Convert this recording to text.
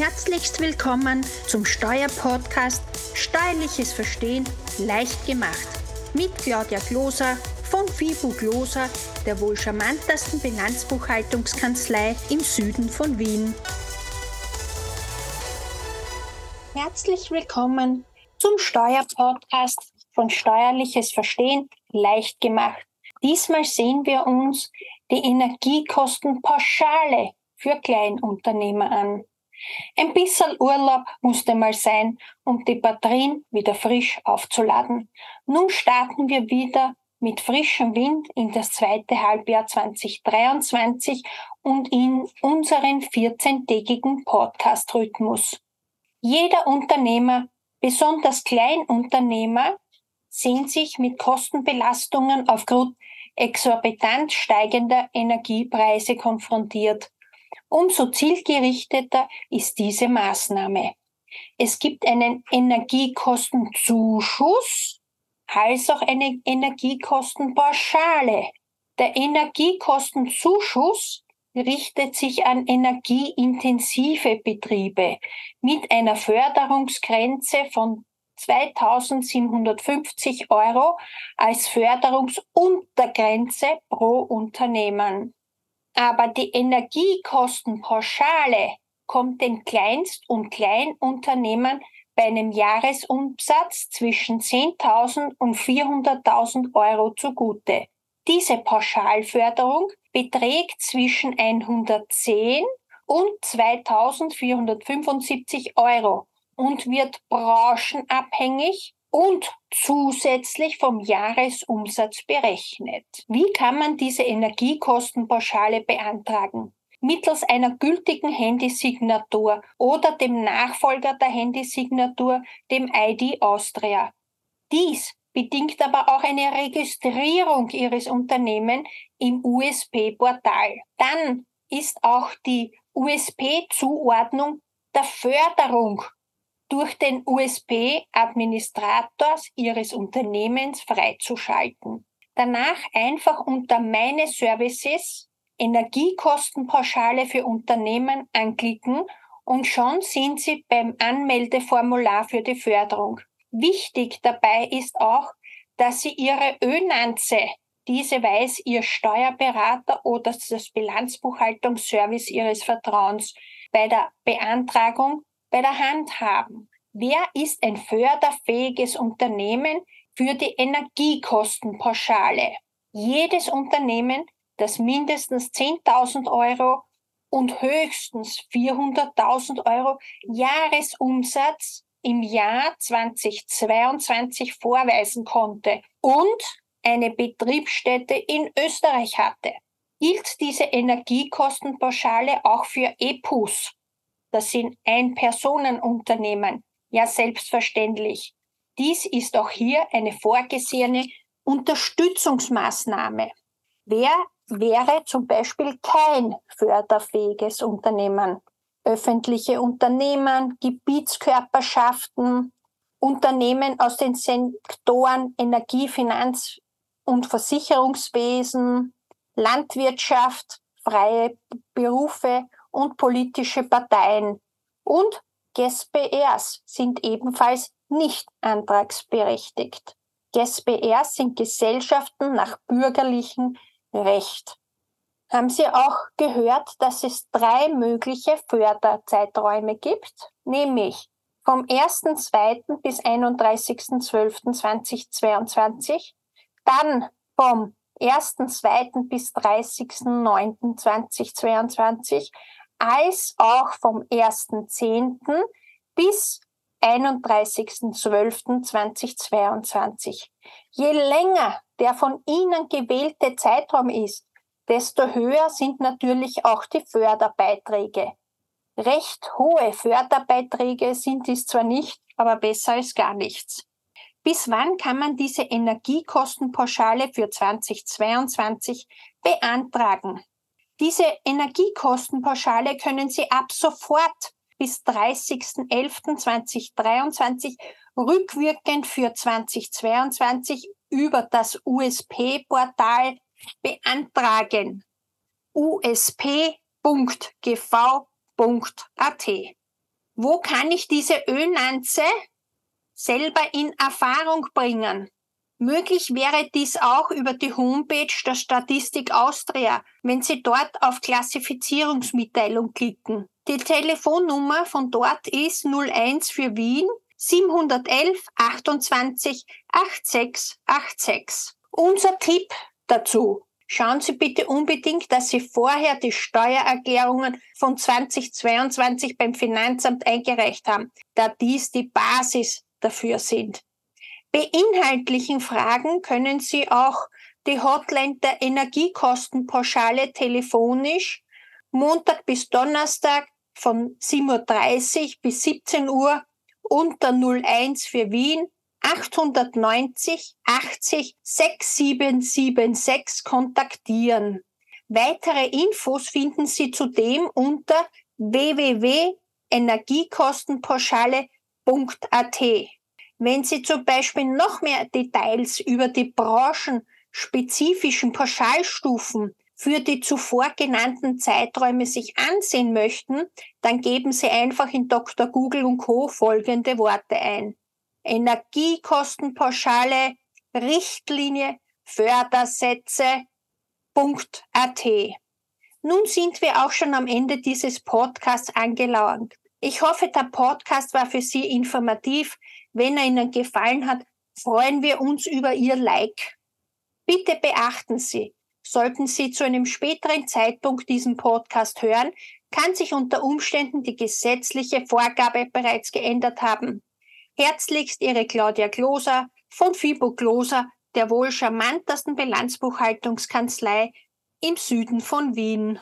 Herzlichst willkommen zum Steuerpodcast Steuerliches Verstehen leicht gemacht mit Claudia Gloser von FIBU Gloser, der wohl charmantesten Bilanzbuchhaltungskanzlei im Süden von Wien. Herzlich willkommen zum Steuerpodcast von Steuerliches Verstehen leicht gemacht. Diesmal sehen wir uns die Energiekostenpauschale für Kleinunternehmer an. Ein bisschen Urlaub musste mal sein, um die Batterien wieder frisch aufzuladen. Nun starten wir wieder mit frischem Wind in das zweite Halbjahr 2023 und in unseren 14-tägigen Podcast-Rhythmus. Jeder Unternehmer, besonders Kleinunternehmer, sehen sich mit Kostenbelastungen aufgrund exorbitant steigender Energiepreise konfrontiert. Umso zielgerichteter ist diese Maßnahme. Es gibt einen Energiekostenzuschuss als auch eine Energiekostenpauschale. Der Energiekostenzuschuss richtet sich an energieintensive Betriebe mit einer Förderungsgrenze von 2750 Euro als Förderungsuntergrenze pro Unternehmen. Aber die Energiekostenpauschale kommt den Kleinst- und Kleinunternehmen bei einem Jahresumsatz zwischen 10.000 und 400.000 Euro zugute. Diese Pauschalförderung beträgt zwischen 110 und 2.475 Euro und wird branchenabhängig und zusätzlich vom Jahresumsatz berechnet. Wie kann man diese Energiekostenpauschale beantragen? Mittels einer gültigen Handysignatur oder dem Nachfolger der Handysignatur, dem ID Austria. Dies bedingt aber auch eine Registrierung Ihres Unternehmens im USP-Portal. Dann ist auch die USP-Zuordnung der Förderung durch den USP-Administrator Ihres Unternehmens freizuschalten. Danach einfach unter Meine Services Energiekostenpauschale für Unternehmen anklicken und schon sind Sie beim Anmeldeformular für die Förderung. Wichtig dabei ist auch, dass Sie Ihre Önanze, diese weiß Ihr Steuerberater oder das Bilanzbuchhaltungsservice Ihres Vertrauens bei der Beantragung bei der Hand haben. Wer ist ein förderfähiges Unternehmen für die Energiekostenpauschale? Jedes Unternehmen, das mindestens 10.000 Euro und höchstens 400.000 Euro Jahresumsatz im Jahr 2022 vorweisen konnte und eine Betriebsstätte in Österreich hatte. Gilt diese Energiekostenpauschale auch für EPUs, das sind Ein-Personen-Unternehmen. Ja, selbstverständlich. Dies ist auch hier eine vorgesehene Unterstützungsmaßnahme. Wer wäre zum Beispiel kein förderfähiges Unternehmen? Öffentliche Unternehmen, Gebietskörperschaften, Unternehmen aus den Sektoren Energie, Finanz und Versicherungswesen, Landwirtschaft, freie Berufe und politische Parteien und GESPRs sind ebenfalls nicht antragsberechtigt. GESPRs sind Gesellschaften nach bürgerlichem Recht. Haben Sie auch gehört, dass es drei mögliche Förderzeiträume gibt, nämlich vom 1.2. bis 31.12.2022, dann vom 1.2. bis 30.09.2022 als auch vom 1.10. bis 31.12.2022. Je länger der von Ihnen gewählte Zeitraum ist, desto höher sind natürlich auch die Förderbeiträge. Recht hohe Förderbeiträge sind dies zwar nicht, aber besser als gar nichts. Bis wann kann man diese Energiekostenpauschale für 2022 beantragen? Diese Energiekostenpauschale können Sie ab sofort bis 30.11.2023 rückwirkend für 2022 über das USP-Portal beantragen. usp.gv.at Wo kann ich diese Ölnanze selber in Erfahrung bringen? Möglich wäre dies auch über die Homepage der Statistik Austria, wenn Sie dort auf Klassifizierungsmitteilung klicken. Die Telefonnummer von dort ist 01 für Wien 711 28 86 86. Unser Tipp dazu. Schauen Sie bitte unbedingt, dass Sie vorher die Steuererklärungen von 2022 beim Finanzamt eingereicht haben, da dies die Basis dafür sind. Bei inhaltlichen Fragen können Sie auch die Hotline der Energiekostenpauschale telefonisch Montag bis Donnerstag von 7.30 Uhr bis 17 Uhr unter 01 für Wien 890 80 6776 kontaktieren. Weitere Infos finden Sie zudem unter www.energiekostenpauschale.at. Wenn Sie zum Beispiel noch mehr Details über die branchenspezifischen Pauschalstufen für die zuvor genannten Zeiträume sich ansehen möchten, dann geben Sie einfach in Dr. Google und Co. folgende Worte ein. Energiekostenpauschale, Richtlinie, Fördersätze.at. Nun sind wir auch schon am Ende dieses Podcasts angelangt. Ich hoffe, der Podcast war für Sie informativ. Wenn er Ihnen gefallen hat, freuen wir uns über Ihr Like. Bitte beachten Sie, sollten Sie zu einem späteren Zeitpunkt diesen Podcast hören, kann sich unter Umständen die gesetzliche Vorgabe bereits geändert haben. Herzlichst Ihre Claudia Gloser von Fibo Gloser, der wohl charmantesten Bilanzbuchhaltungskanzlei im Süden von Wien.